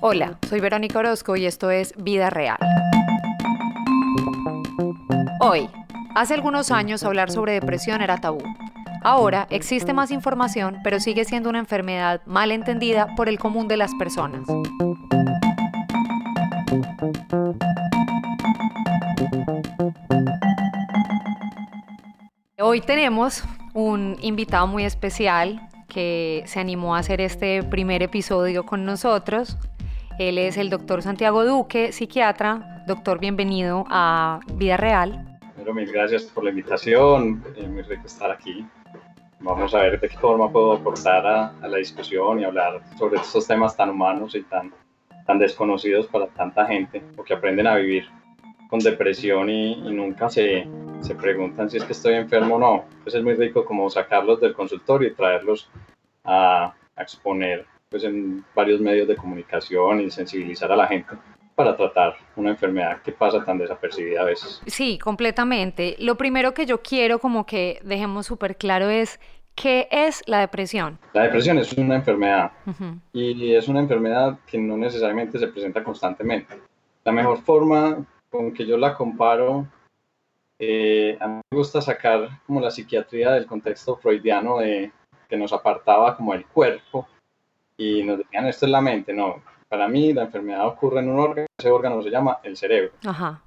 Hola, soy Verónica Orozco y esto es Vida Real. Hoy, hace algunos años hablar sobre depresión era tabú. Ahora existe más información, pero sigue siendo una enfermedad mal entendida por el común de las personas. Hoy tenemos un invitado muy especial que se animó a hacer este primer episodio con nosotros. Él es el doctor Santiago Duque, psiquiatra. Doctor, bienvenido a Vida Real. Pero mil gracias por la invitación, es muy rico estar aquí. Vamos a ver de qué forma puedo aportar a, la discusión y hablar sobre estos temas tan humanos y tan, tan desconocidos para tanta gente, o que aprenden a vivir con depresión y, nunca se, se, preguntan si es que estoy enfermo o no. Pues es muy rico como sacarlos del consultorio y traerlos a, a exponer pues, en varios medios de comunicación y sensibilizar a la gente para tratar una enfermedad que pasa tan desapercibida a veces. Sí, completamente. Lo primero que yo quiero como que dejemos súper claro es ¿Qué es la depresión? La depresión es una enfermedad y es una enfermedad que no necesariamente se presenta constantemente. La mejor forma con que yo la comparo, eh, a mí me gusta sacar como la psiquiatría del contexto freudiano de que nos apartaba como el cuerpo y nos decían esto es la mente. No, para mí la enfermedad ocurre en un órgano, ese órgano se llama el cerebro. Ajá.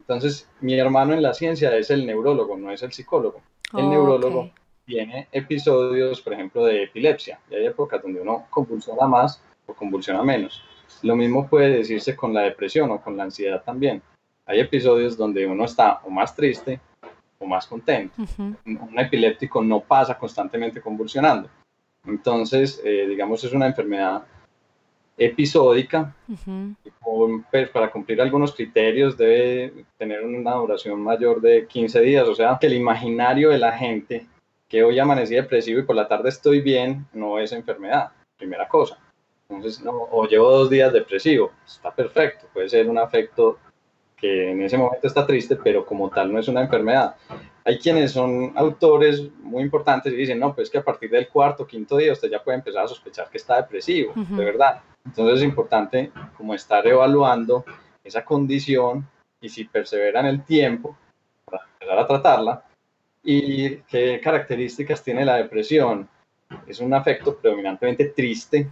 Entonces, mi hermano en la ciencia es el neurólogo, no es el psicólogo. El neurólogo tiene episodios, por ejemplo, de epilepsia, y hay épocas donde uno convulsiona más o convulsiona menos. Lo mismo puede decirse con la depresión o con la ansiedad también. Hay episodios donde uno está o más triste o más contento. Un epiléptico no pasa constantemente convulsionando. Entonces, eh, digamos, es una enfermedad episódica. Pues, para cumplir algunos criterios debe tener una duración mayor de 15 días, o sea, que el imaginario de la gente que hoy amanecí depresivo y por la tarde estoy bien no es enfermedad, primera cosa. Entonces, no, o llevo dos días depresivo, está perfecto, puede ser un afecto que en ese momento está triste, pero como tal no es una enfermedad. Hay quienes son autores muy importantes y dicen, no, pues que a partir del cuarto, quinto día usted ya puede empezar a sospechar que está depresivo, de verdad. Entonces es importante como estar evaluando esa condición y si persevera en el tiempo para empezar a tratarla. ¿Y qué características tiene la depresión? Es un afecto predominantemente triste,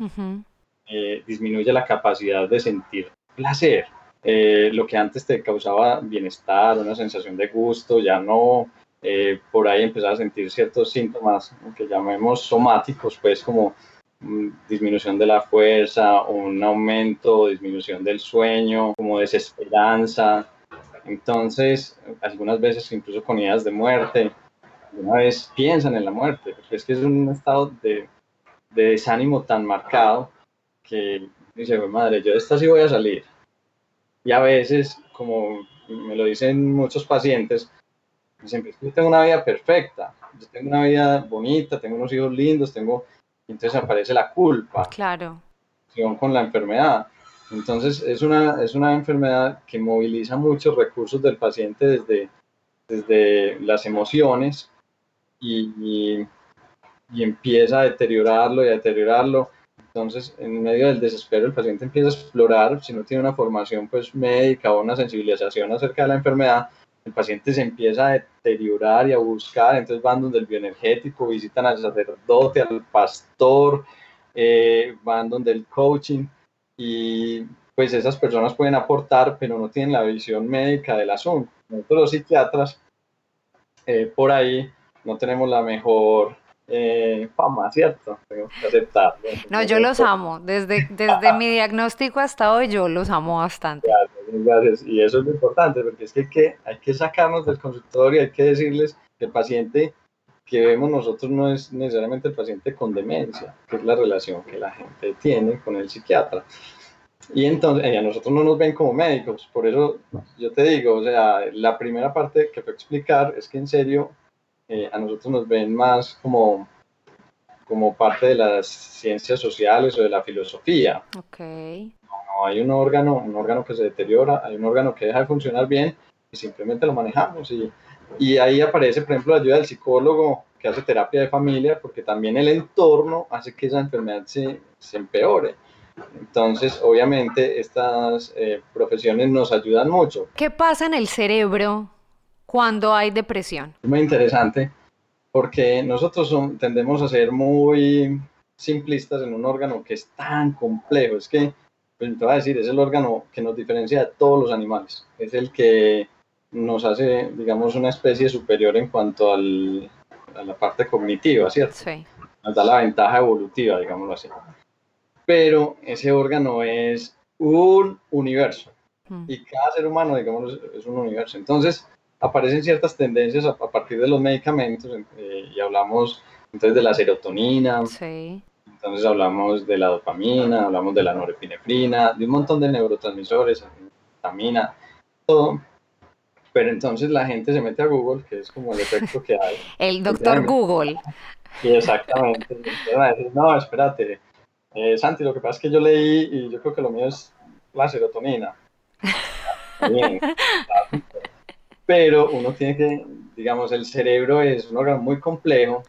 eh, disminuye la capacidad de sentir placer. Eh, lo que antes te causaba bienestar, una sensación de gusto, ya no, eh, por ahí empezar a sentir ciertos síntomas que llamemos somáticos, pues como mm, disminución de la fuerza, un aumento disminución del sueño, como desesperanza. Entonces, algunas veces incluso con ideas de muerte, una vez piensan en la muerte, es que es un estado de, de desánimo tan marcado que dice, madre, yo de esta sí voy a salir. Y a veces, como me lo dicen muchos pacientes, dicen, yo tengo una vida perfecta, yo tengo una vida bonita, tengo unos hijos lindos, tengo... Entonces aparece la culpa. Claro. Con la enfermedad. Entonces es una, es una enfermedad que moviliza muchos recursos del paciente desde, desde las emociones y, y, empieza a deteriorarlo y a deteriorarlo. Entonces, en medio del desespero, el paciente empieza a explorar, si no tiene una formación pues, médica o una sensibilización acerca de la enfermedad, el paciente se empieza a deteriorar y a buscar, entonces van donde el bioenergético, visitan al sacerdote, al pastor, eh, van donde el coaching y pues esas personas pueden aportar, pero no tienen la visión médica del asunto. Nosotros los psiquiatras, eh, por ahí, no tenemos la mejor eh, fama, ¿cierto? Tenemos que aceptarlo. No, yo los amo. Desde, desde mi diagnóstico hasta hoy, yo los amo bastante. Gracias, gracias. Y eso es lo importante, porque es que hay que, hay que sacarnos del consultorio, hay que decirles que el paciente que vemos nosotros no es necesariamente el paciente con demencia, que es la relación que la gente tiene con el psiquiatra. Y entonces, a nosotros no nos ven como médicos, por eso yo te digo, o sea, la primera parte que fue explicar es que en serio eh, a nosotros nos ven más como, como parte de las ciencias sociales o de la filosofía. Okay. No, hay un órgano, un órgano que se deteriora, hay un órgano que deja de funcionar bien y simplemente lo manejamos. Y, y ahí aparece, por ejemplo, la ayuda del psicólogo, que hace terapia de familia, porque también el entorno hace que esa enfermedad se, se empeore. Entonces, obviamente, estas eh, profesiones nos ayudan mucho. ¿Qué pasa en el cerebro cuando hay depresión? Es muy interesante porque nosotros tendemos a ser muy simplistas en un órgano que es tan complejo. Es que, pues te voy a decir, es el órgano que nos diferencia de todos los animales. Es el que nos hace, digamos, una especie superior en cuanto al, a la parte cognitiva, ¿cierto? Sí. Nos da la ventaja evolutiva, digámoslo así. Pero ese órgano es un universo. Mm. Y cada ser humano, digamos, es un universo. Entonces, aparecen ciertas tendencias a, partir de los medicamentos eh, y hablamos entonces de la serotonina, sí. entonces hablamos de la dopamina, hablamos de la norepinefrina, de un montón de neurotransmisores, vitamina, todo. Pero entonces la gente se mete a Google, que es como el efecto que hay. el doctor Google. Sí, exactamente. no, espérate, eh, Santi, lo que pasa es que yo leí y yo creo que lo mío es la serotonina. Bien, pero uno tiene que, digamos, el cerebro es un órgano muy complejo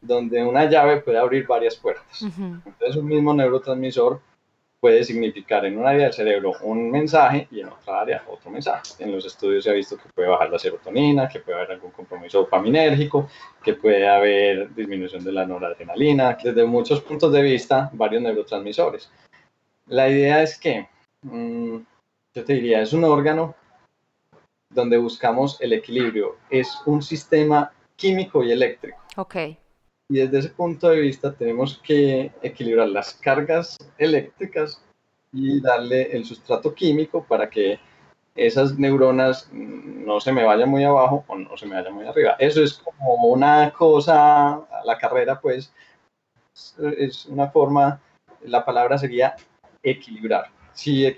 donde una llave puede abrir varias puertas. Entonces un mismo neurotransmisor puede significar en un área del cerebro un mensaje y en otra área otro mensaje. En los estudios se ha visto que puede bajar la serotonina, que puede haber algún compromiso dopaminérgico, que puede haber disminución de la noradrenalina, desde muchos puntos de vista, varios neurotransmisores. La idea es que, mm, yo te diría, es un órgano donde buscamos el equilibrio. Es un sistema químico y eléctrico. Ok. Y desde ese punto de vista tenemos que equilibrar las cargas eléctricas y darle el sustrato químico para que esas neuronas no se me vayan muy abajo o no se me vayan muy arriba. Eso es como una cosa, a la carrera pues es una forma, la palabra sería equilibrar. Si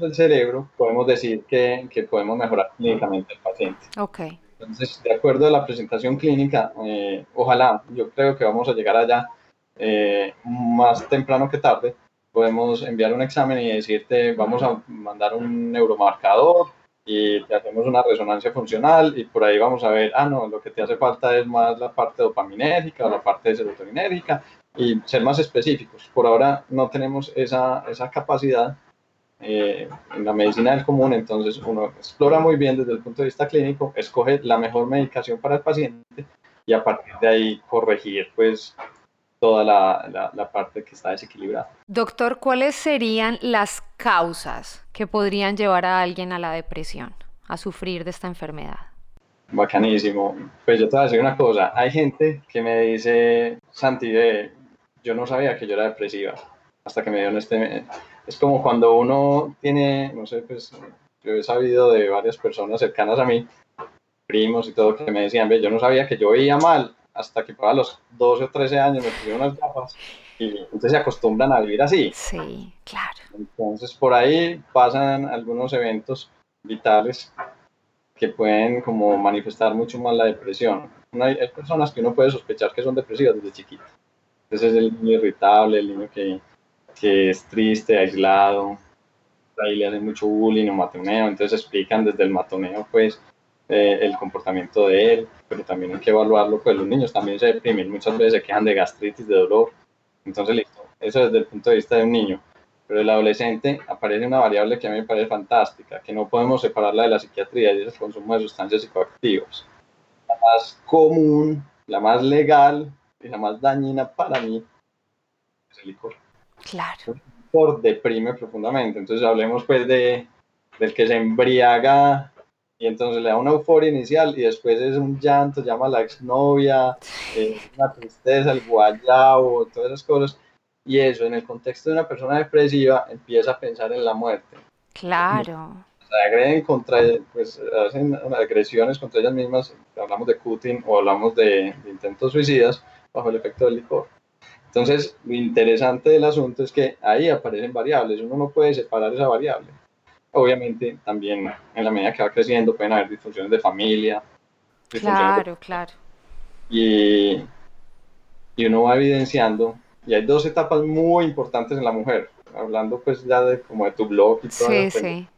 el cerebro, podemos decir que, que podemos mejorar clínicamente al paciente. Ok. Entonces, de acuerdo a la presentación clínica, eh, ojalá, yo creo que vamos a llegar allá eh, más temprano que tarde. Podemos enviar un examen y decirte, vamos a mandar un neuromarcador y te hacemos una resonancia funcional y por ahí vamos a ver, ah, no, lo que te hace falta es más la parte dopaminérgica o la parte serotoninérgica y ser más específicos. Por ahora no tenemos esa, esa capacidad eh, en la medicina del común, entonces uno explora muy bien desde el punto de vista clínico, escoge la mejor medicación para el paciente y a partir de ahí corregir pues toda la, la, parte que está desequilibrada. Doctor, ¿cuáles serían las causas que podrían llevar a alguien a la depresión, a sufrir de esta enfermedad? Bacanísimo. Pues yo te voy a decir una cosa. Hay gente que me dice, Santi, yo no sabía que yo era depresiva hasta que me dio en este es como cuando uno tiene, no sé, pues yo he sabido de varias personas cercanas a mí, primos y todo, que me decían, ve, yo no sabía que yo veía mal hasta que a los 12 o 13 años me pusieron unas gafas y entonces se acostumbran a vivir así. Sí, claro. Entonces por ahí pasan algunos eventos vitales que pueden como manifestar mucho más la depresión. hay, hay, personas que uno puede sospechar que son depresivas desde chiquito. Ese es el niño irritable, el niño que que es triste, aislado, ahí le hacen mucho bullying o matoneo, entonces explican desde el matoneo pues eh, el comportamiento de él, pero también hay que evaluarlo, pues los niños también se deprimen, muchas veces se quejan de gastritis, de dolor, entonces listo, eso desde el punto de vista de un niño, pero el adolescente aparece una variable que a mí me parece fantástica, que no podemos separarla de la psiquiatría y es el consumo de sustancias psicoactivas. La más común, la más legal y la más dañina para mí es el licor. Claro. Por deprime profundamente. Entonces hablemos pues de, del que se embriaga y entonces le da una euforia inicial y después es un llanto, llama a la exnovia, eh, una tristeza, el guayabo, todas esas cosas. Y eso, en el contexto de una persona depresiva, empieza a pensar en la muerte. Claro. Se agreden contra, pues hacen agresiones contra ellas mismas, hablamos de cutting o hablamos de intentos suicidas bajo el efecto del licor. Entonces, lo interesante del asunto es que ahí aparecen variables, uno no puede separar esa variable. Obviamente, también en la medida que va creciendo pueden haber disfunciones de familia. Claro, claro. Y, y uno va evidenciando, y hay dos etapas muy importantes en la mujer, hablando pues ya de como de tu blog y todo. Sí, sí.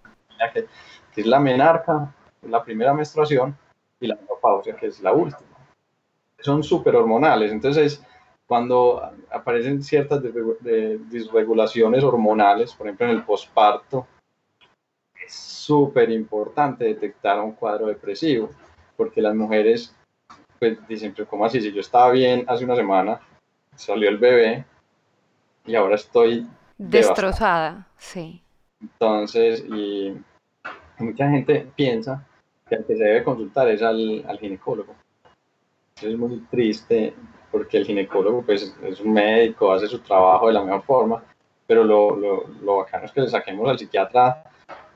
Que, es la menarca, la primera menstruación, y la menopausia, que es la última. son súper hormonales. Entonces, cuando aparecen ciertas disregulaciones hormonales, por ejemplo en el posparto, es súper importante detectar un cuadro depresivo, porque las mujeres pues dicen, pero ¿cómo así? Si yo estaba bien hace una semana, salió el bebé y ahora estoy destrozada, sí. Entonces, y mucha gente piensa que el que se debe consultar es al, al ginecólogo. es muy triste porque el ginecólogo pues, es un médico, hace su trabajo de la mejor forma, pero lo, lo, lo bacano es que le saquemos al psiquiatra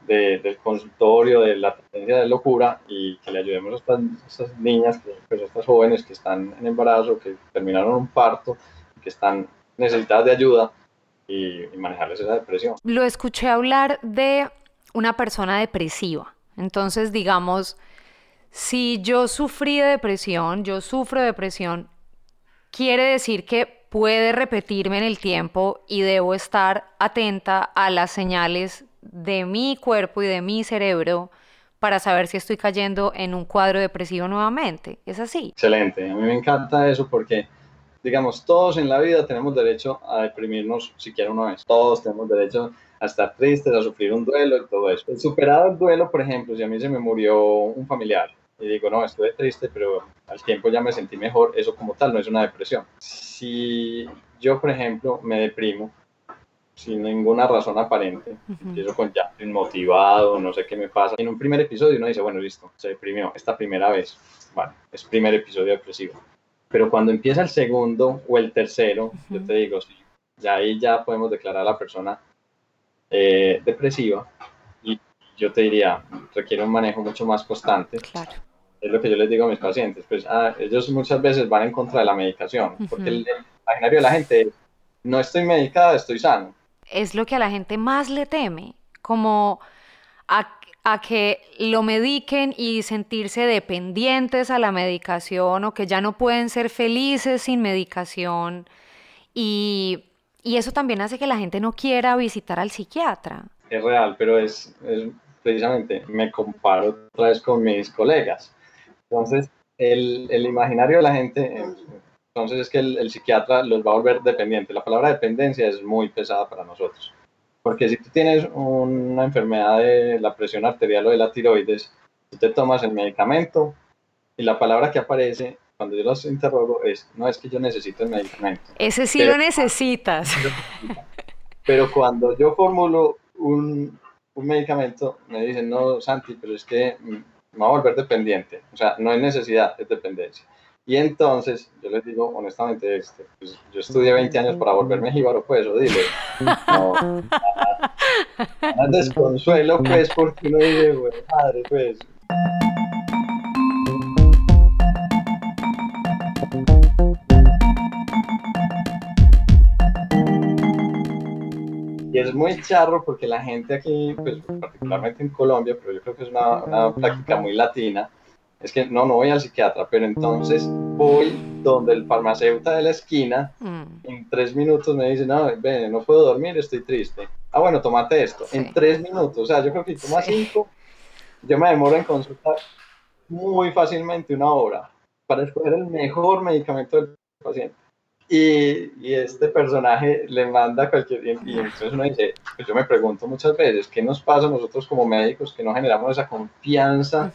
del consultorio, de la tendencia de locura y que le ayudemos a estas, estas niñas, pues a estas jóvenes que están en embarazo, que terminaron un parto, que están necesitadas de ayuda y, y manejarles esa depresión. Lo escuché hablar de una persona depresiva. Entonces, digamos, si yo sufrí de depresión, yo sufro de depresión, quiere decir que puede repetirme en el tiempo y debo estar atenta a las señales de mi cuerpo y de mi cerebro para saber si estoy cayendo en un cuadro depresivo nuevamente. ¿Es así? Excelente. A mí me encanta eso porque, digamos, todos en la vida tenemos derecho a deprimirnos siquiera una vez. Todos tenemos derecho a estar tristes, a sufrir un duelo y todo eso. Superado el duelo, por ejemplo, si a mí se me murió un familiar y digo, no, estuve triste, pero al tiempo ya me sentí mejor, eso como tal no es una depresión. Si yo, por ejemplo, me deprimo sin ninguna razón aparente, empiezo con ya inmotivado, no sé qué me pasa. En un primer episodio uno dice, bueno, listo, se deprimió esta primera vez, vale, es primer episodio depresivo. Pero cuando empieza el segundo o el tercero, yo te digo, sí, ya ahí ya podemos declarar a la persona eh, depresiva y yo te diría, requiere un manejo mucho más constante. Claro. Es lo que yo les digo a mis pacientes, pues ah, ellos muchas veces van en contra de la medicación, porque el, imaginario de la gente es, no estoy medicada, estoy sano. Es lo que a la gente más le teme, como a, a que lo mediquen y sentirse dependientes a la medicación o que ya no pueden ser felices sin medicación. Y y eso también hace que la gente no quiera visitar al psiquiatra. Es real, pero es, precisamente, me comparo otra vez con mis colegas. Entonces, el, el imaginario de la gente, entonces es que el, el, psiquiatra los va a volver dependientes. La palabra dependencia es muy pesada para nosotros. Porque si tú tienes una enfermedad de la presión arterial o de la tiroides, tú te tomas el medicamento y la palabra que aparece cuando yo los interrogo es, no es que yo necesito el medicamento. Ese sí lo necesitas. Pero cuando yo formulo un, un, medicamento, me dicen, no, Santi, pero es que me va a volver dependiente. O sea, no hay necesidad, es dependencia. Y entonces, yo les digo honestamente, este, pues, yo estudié 20 años para volverme jíbaro, pues, o dile, no, nada, desconsuelo, pues, porque uno dice, bueno, madre, pues, es muy charro porque la gente aquí, pues particularmente en Colombia, pero yo creo que es una, una práctica muy latina, es que no, no voy al psiquiatra, pero entonces voy donde el farmacéutico de la esquina, mm. en tres minutos me dice, no, ven, no puedo dormir, estoy triste. Ah, bueno, tomate esto. En tres minutos, o sea, yo creo que toma cinco, yo me demoro en consultar muy fácilmente una hora para escoger el mejor medicamento del paciente. Y, este personaje le manda cualquier... Y, entonces uno dice, pues yo me pregunto muchas veces, ¿qué nos pasa a nosotros como médicos que no generamos esa confianza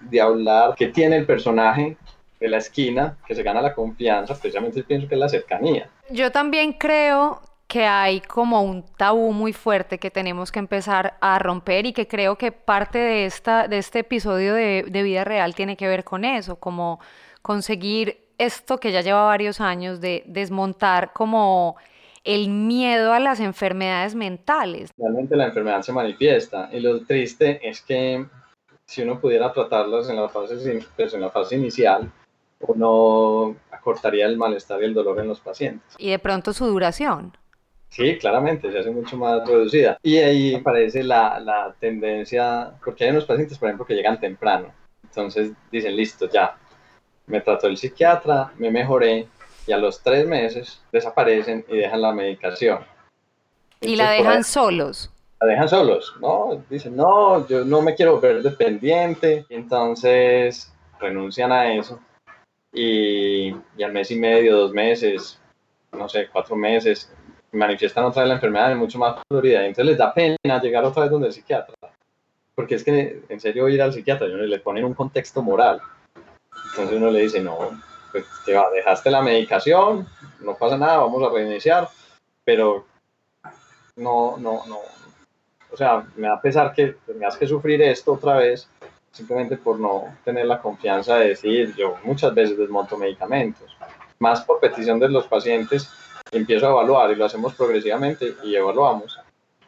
de hablar? ¿Qué tiene el personaje de la esquina que se gana la confianza? Precisamente pienso que es la cercanía. Yo también creo que hay como un tabú muy fuerte que tenemos que empezar a romper y que creo que parte de, esta, de este episodio de, de vida real tiene que ver con eso, como conseguir esto que ya lleva varios años de desmontar como el miedo a las enfermedades mentales. Realmente la enfermedad se manifiesta y lo triste es que si uno pudiera tratarlas en la fase, pues en la fase inicial, uno acortaría el malestar y el dolor en los pacientes. Y de pronto su duración. Sí, claramente, se hace mucho más reducida. Y ahí aparece la, la tendencia, porque hay unos pacientes, por ejemplo, que llegan temprano. Entonces dicen, listo, ya, me trató el psiquiatra, me mejoré y a los tres meses desaparecen y dejan la medicación. ¿Y la dejan solos? La dejan solos, ¿no? Dicen, no, yo no me quiero ver dependiente, y entonces renuncian a eso y, al mes y medio, dos meses, no sé, cuatro meses, manifiestan otra vez la enfermedad en mucho más prioridad. Entonces les da pena llegar otra vez donde el psiquiatra. Porque es que en serio ir al psiquiatra, le ponen un contexto moral. Entonces uno le dice, no, pues que va, dejaste la medicación, no pasa nada, vamos a reiniciar, pero no, no, no. O sea, me da pesar que tengas que sufrir esto otra vez simplemente por no tener la confianza de decir, yo muchas veces desmonto medicamentos, más por petición de los pacientes, empiezo a evaluar y lo hacemos progresivamente y evaluamos.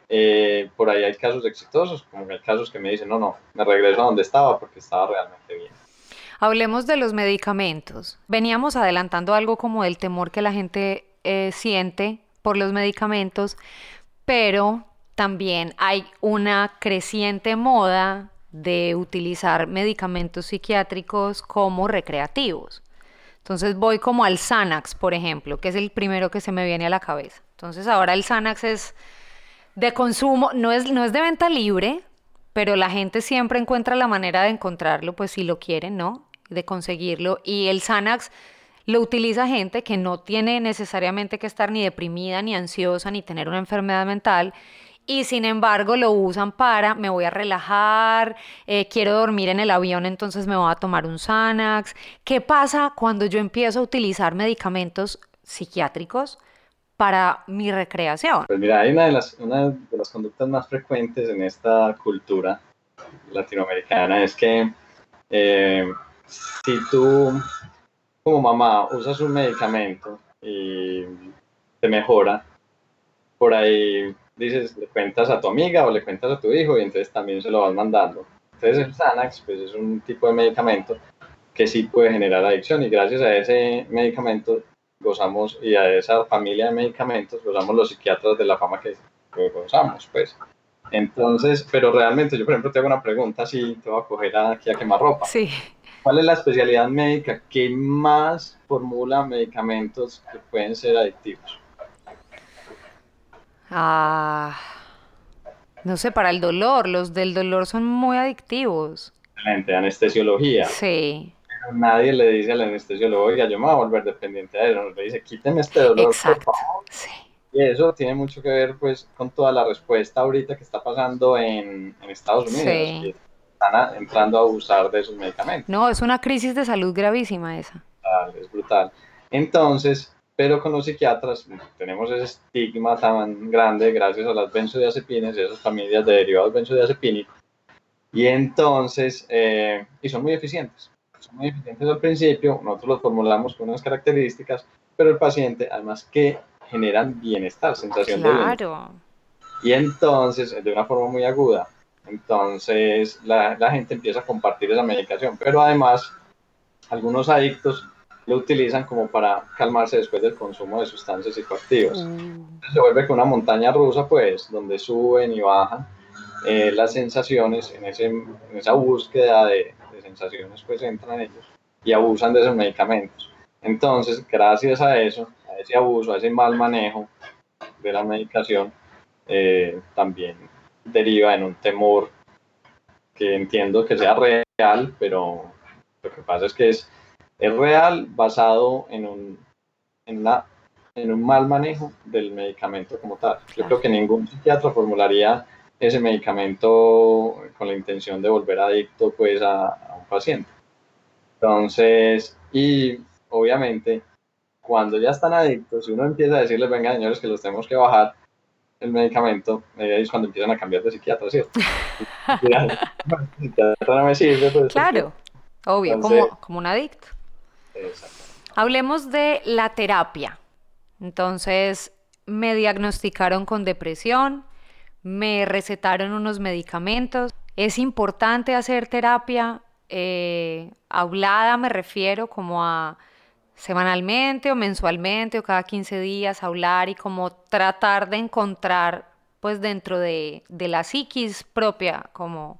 Eh, por ahí hay casos exitosos, como hay casos que me dicen, no, no, me regreso a donde estaba porque estaba realmente bien. Hablemos de los medicamentos. Veníamos adelantando algo como el temor que la gente eh, siente por los medicamentos, pero también hay una creciente moda de utilizar medicamentos psiquiátricos como recreativos. Entonces voy como al Xanax, por ejemplo, que es el primero que se me viene a la cabeza. Entonces ahora el Xanax es de consumo, no es, no es de venta libre, pero la gente siempre encuentra la manera de encontrarlo, pues si lo quieren, ¿no? De conseguirlo. Y el Xanax lo utiliza gente que no tiene necesariamente que estar ni deprimida, ni ansiosa, ni tener una enfermedad mental y sin embargo lo usan para, me voy a relajar, eh, quiero dormir en el avión, entonces me voy a tomar un Xanax. ¿Qué pasa cuando yo empiezo a utilizar medicamentos psiquiátricos? para mi recreación. Pues mira, hay una de las, conductas más frecuentes en esta cultura latinoamericana es que eh, si tú como mamá usas un medicamento y te mejora, por ahí dices, le cuentas a tu amiga o le cuentas a tu hijo y entonces también se lo vas mandando. Entonces el Xanax pues es un tipo de medicamento que sí puede generar adicción y gracias a ese medicamento gozamos y a esa familia de medicamentos gozamos los psiquiatras de la fama que, gozamos pues. Entonces, pero realmente yo por ejemplo te hago una pregunta si te voy a coger aquí a quemar ropa. Sí. ¿Cuál es la especialidad médica que más formula medicamentos que pueden ser adictivos? Ah, no sé, para el dolor, los del dolor son muy adictivos. Excelente, anestesiología. Sí. nadie le dice al anestesiólogo, oiga, yo me voy a volver dependiente de eso. Le dice, quíteme este dolor, Exacto. por favor. Sí. Y eso tiene mucho que ver pues con toda la respuesta ahorita que está pasando en, Estados Unidos. Sí. Están entrando a abusar de esos medicamentos. No, es una crisis de salud gravísima esa. es brutal. Entonces, pero con los psiquiatras tenemos ese estigma tan grande gracias a las benzodiazepinas y esas familias de derivados benzodiazepínicos. Y entonces, eh, y son muy eficientes. Son muy eficientes al principio, nosotros los formulamos con unas características, pero el paciente, además que generan bienestar, sensación de bienestar. Y entonces, de una forma muy aguda, entonces la, la gente empieza a compartir esa medicación, pero además, algunos adictos lo utilizan como para calmarse después del consumo de sustancias psicoactivas. Mm. Se vuelve con una montaña rusa, pues, donde suben y bajan eh, las sensaciones, en, ese, en esa búsqueda de, sensaciones, pues entran ellos y abusan de esos medicamentos. Entonces, gracias a eso, a ese abuso, a ese mal manejo de la medicación, eh, también deriva en un temor que entiendo que sea real, pero lo que pasa es que es es real basado en un, en, en un mal manejo del medicamento como tal. Yo creo que ningún psiquiatra formularía ese medicamento con la intención de volver adicto pues a, un paciente. Entonces, y obviamente, cuando ya están adictos, si uno empieza a decirles, venga señores, que los tenemos que bajar el medicamento, ahí es cuando empiezan a cambiar de psiquiatra, ¿cierto? no me sirve, pues, claro, obvio, como, como un adicto. Hablemos de la terapia. Entonces, me diagnosticaron con depresión, me recetaron unos medicamentos. Es importante hacer terapia eh, hablada, me refiero como a semanalmente o mensualmente o cada 15 días hablar y como tratar de encontrar pues dentro de, de la psiquis propia como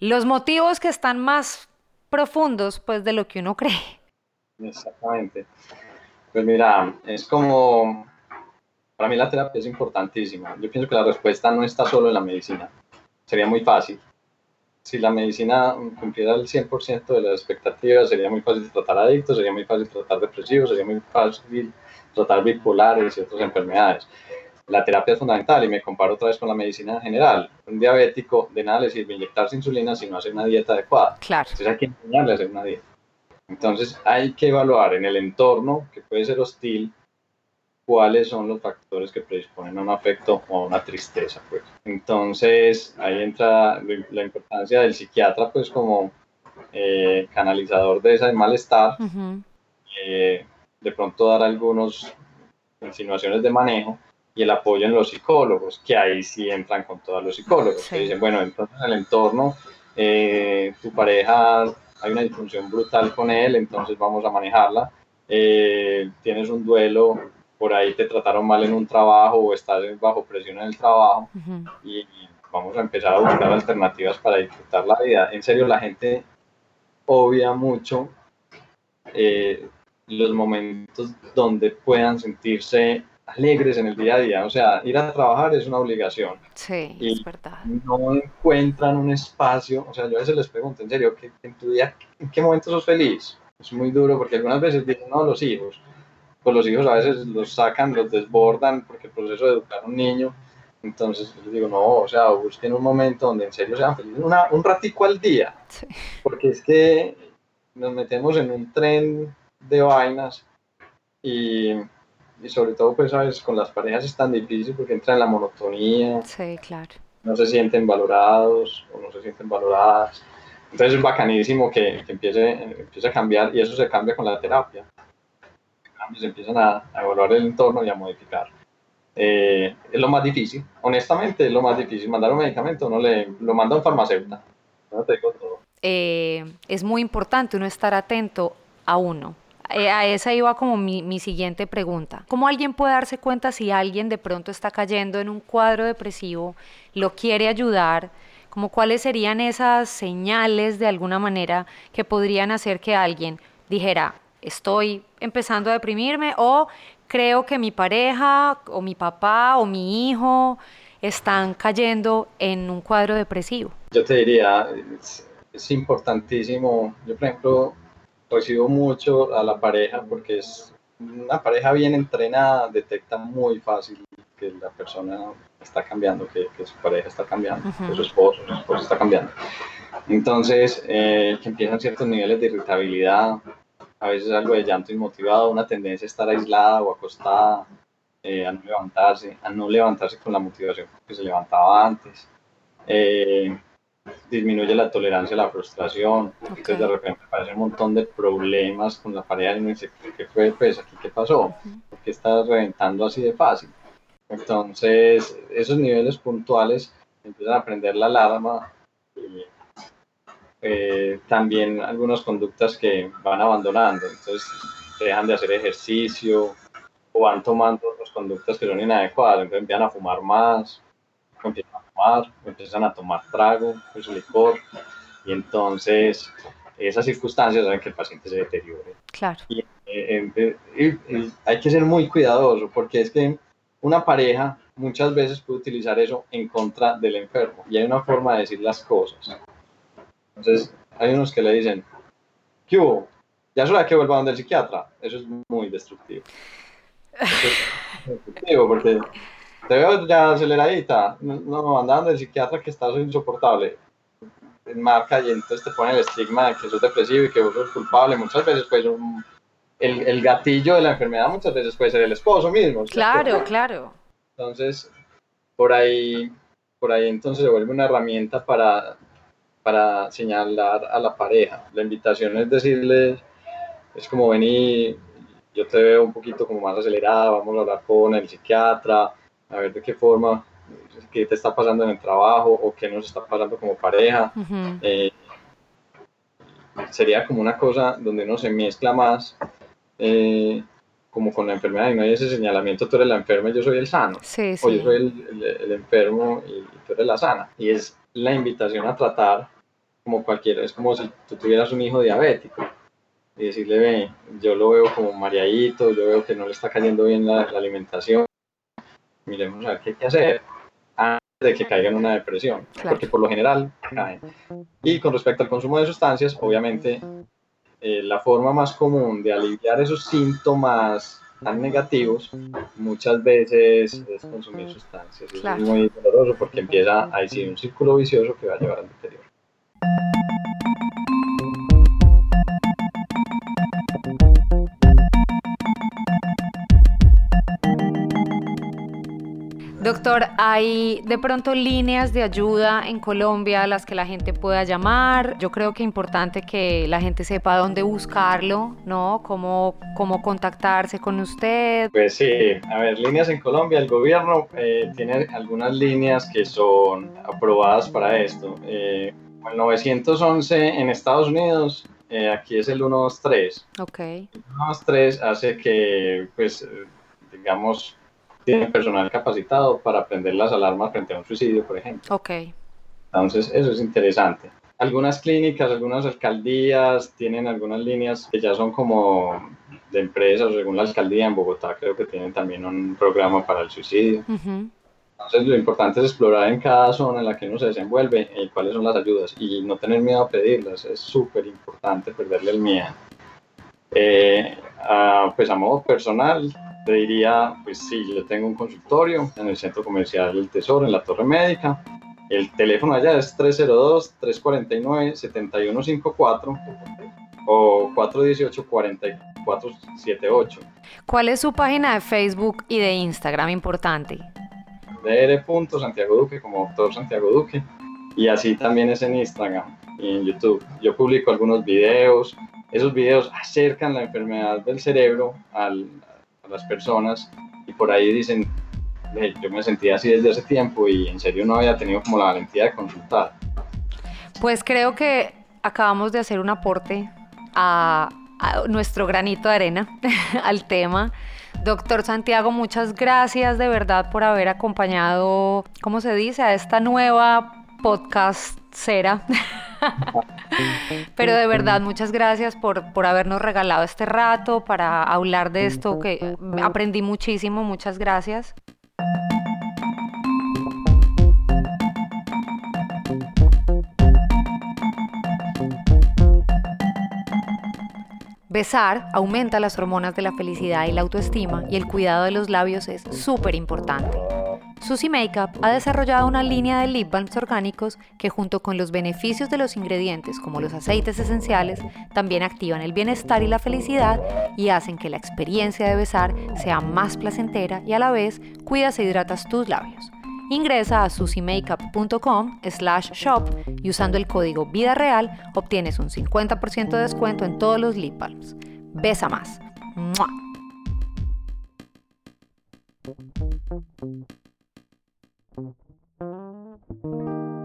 los motivos que están más profundos pues de lo que uno cree. Exactamente. Pues mira, es como, para mí la terapia es importantísima. Yo pienso que la respuesta no está solo en la medicina. Sería muy fácil. Si la medicina cumpliera el 100% de las expectativas, sería muy fácil tratar adictos, sería muy fácil tratar depresivos, sería muy fácil tratar bipolares y otras enfermedades. La terapia es fundamental y me comparo otra vez con la medicina en general. Un diabético de nada le sirve inyectarse insulina si no hace una dieta adecuada. Claro. Entonces hay que enseñarle a hacer una dieta. Entonces hay que evaluar en el entorno, que puede ser hostil, cuáles son los factores que predisponen a un afecto o a una tristeza. Pues. Entonces ahí entra la importancia del psiquiatra pues como eh, canalizador de ese malestar, eh, de pronto dar algunas insinuaciones de manejo y el apoyo en los psicólogos, que ahí sí entran con todos los psicólogos, que dicen, bueno, entonces en el entorno, eh, tu pareja, hay una disfunción brutal con él, entonces vamos a manejarla, tienes un duelo por ahí te trataron mal en un trabajo o estás bajo presión en el trabajo y, vamos a empezar a buscar alternativas para disfrutar la vida. En serio, la gente obvia mucho eh, los momentos donde puedan sentirse alegres en el día a día. O sea, ir a trabajar es una obligación. Sí, es verdad. No encuentran un espacio. O sea, yo a veces les pregunto, en serio, ¿en tu día, en qué momento sos feliz? Es muy duro porque algunas veces dicen, no, los hijos pues los hijos a veces los sacan, los desbordan, porque el proceso de educar a un niño, entonces les digo, no, o sea, busquen un momento donde en serio sean felices, un ratico al día, porque es que nos metemos en un tren de vainas y, y, sobre todo, pues, sabes, con las parejas es tan difícil porque entra en la monotonía. Sí, claro. No se sienten valorados o no se sienten valoradas. Entonces es bacanísimo que, que empiece, empiece a cambiar y eso se cambia con la terapia se empiezan a, evaluar el entorno y a modificar. Eh, es lo más difícil, honestamente es lo más difícil. Mandar un medicamento no le, lo manda un farmacéutico. No te digo todo. Eh, es muy importante uno estar atento a uno. Eh, a esa iba como mi, mi, siguiente pregunta. ¿Cómo alguien puede darse cuenta si alguien de pronto está cayendo en un cuadro depresivo, lo quiere ayudar? Como cuáles serían esas señales de alguna manera que podrían hacer que alguien dijera, estoy empezando a deprimirme o creo que mi pareja o mi papá o mi hijo están cayendo en un cuadro depresivo? Yo te diría, es, importantísimo, yo por ejemplo recibo mucho a la pareja porque es una pareja bien entrenada, detecta muy fácil que la persona está cambiando, que, su pareja está cambiando, que su esposo, su esposo está cambiando. Entonces, eh, que empiezan ciertos niveles de irritabilidad, a veces algo de llanto inmotivado, una tendencia a estar aislada o acostada, eh, a no levantarse, a no levantarse con la motivación que se levantaba antes. Eh, disminuye la tolerancia a la frustración, entonces de repente aparece un montón de problemas con la pareja y uno dice, ¿qué fue? Pues aquí, ¿qué pasó? ¿Por qué estás reventando así de fácil? Entonces, esos niveles puntuales empiezan a prender la alarma y eh, también algunas conductas que van abandonando, entonces dejan de hacer ejercicio o van tomando otras conductas que son inadecuadas, entonces empiezan a fumar más, empiezan a fumar, empiezan a tomar trago, pues licor, y entonces esas circunstancias hacen que el paciente se deteriore. Claro. Y, eh, hay que ser muy cuidadoso porque es que una pareja muchas veces puede utilizar eso en contra del enfermo y hay una forma de decir las cosas. Entonces, hay unos que le dicen, ¿qué hubo? Ya es hora que vuelva donde el psiquiatra. Eso es muy destructivo. es destructivo porque te veo ya aceleradita. No, no anda donde el psiquiatra que estás insoportable. En marca y entonces te pone el estigma de que sos depresivo y que vos sos culpable. Muchas veces, pues, el, el, gatillo de la enfermedad muchas veces puede ser el esposo mismo. Claro, claro. Entonces, por ahí, por ahí entonces se vuelve una herramienta para para señalar a la pareja. La invitación es decirles, es como venir, yo te veo un poquito como más acelerada, vamos a hablar con el psiquiatra, a ver de qué forma, qué te está pasando en el trabajo o qué nos está pasando como pareja. Eh, sería como una cosa donde uno se mezcla más. Eh, como con la enfermedad y no hay ese señalamiento, tú eres la enferma y yo soy el sano, o yo soy el, el, enfermo y tú eres la sana. Y es la invitación a tratar como cualquiera, es como si tú tuvieras un hijo diabético y decirle, ve, yo lo veo como mareadito, yo veo que no le está cayendo bien la, alimentación, miremos a ver qué hay que hacer. de que caiga en una depresión, porque por lo general caen. Y con respecto al consumo de sustancias, obviamente eh, la forma más común de aliviar esos síntomas tan negativos muchas veces es consumir sustancias. Eso es muy doloroso porque empieza a decir un círculo vicioso que va a llevar al deterioro. Doctor, ¿hay de pronto líneas de ayuda en Colombia a las que la gente pueda llamar? Yo creo que es importante que la gente sepa dónde buscarlo, ¿no? Cómo, cómo contactarse con usted. Pues sí, a ver, líneas en Colombia, el gobierno eh, tiene algunas líneas que son aprobadas para esto. Eh, el 911 en Estados Unidos, eh, aquí es el 123. Ok. El 123 hace que, pues, digamos, tiene personal capacitado para prender las alarmas frente a un suicidio, por ejemplo. Ok. Entonces, eso es interesante. Algunas clínicas, algunas alcaldías tienen algunas líneas que ya son como de empresas, según la alcaldía en Bogotá creo que tienen también un programa para el suicidio. Entonces, lo importante es explorar en cada zona en la que uno se desenvuelve y cuáles son las ayudas y no tener miedo a pedirlas. Es súper importante perderle el miedo. Eh, pues a modo personal, te diría, pues sí, yo tengo un consultorio en el Centro Comercial El Tesoro, en la Torre Médica. El teléfono allá es 302-349-7154 o 418-4478. ¿Cuál es su página de Facebook y de Instagram importante? DR. Santiago Duque, como doctor Santiago Duque. Y así también es en Instagram y en YouTube. Yo publico algunos videos. Esos videos acercan la enfermedad del cerebro al, las personas y por ahí dicen, yo me sentía así desde hace tiempo y en serio no había tenido como la valentía de consultar. Pues creo que acabamos de hacer un aporte a, nuestro granito de arena al tema. Doctor Santiago, muchas gracias de verdad por haber acompañado, ¿cómo se dice?, a esta nueva podcast cera. Pero de verdad, muchas gracias por, por habernos regalado este rato para hablar de esto que aprendí muchísimo. Muchas gracias. Besar aumenta las hormonas de la felicidad y la autoestima y el cuidado de los labios es súper importante. Susie Makeup ha desarrollado una línea de lip balms orgánicos que junto con los beneficios de los ingredientes como los aceites esenciales también activan el bienestar y la felicidad y hacen que la experiencia de besar sea más placentera y a la vez cuidas e hidratas tus labios. Ingresa a susimakeup.com slash shop y usando el código Vida Real obtienes un 50% de descuento en todos los lip balms. Besa más. You.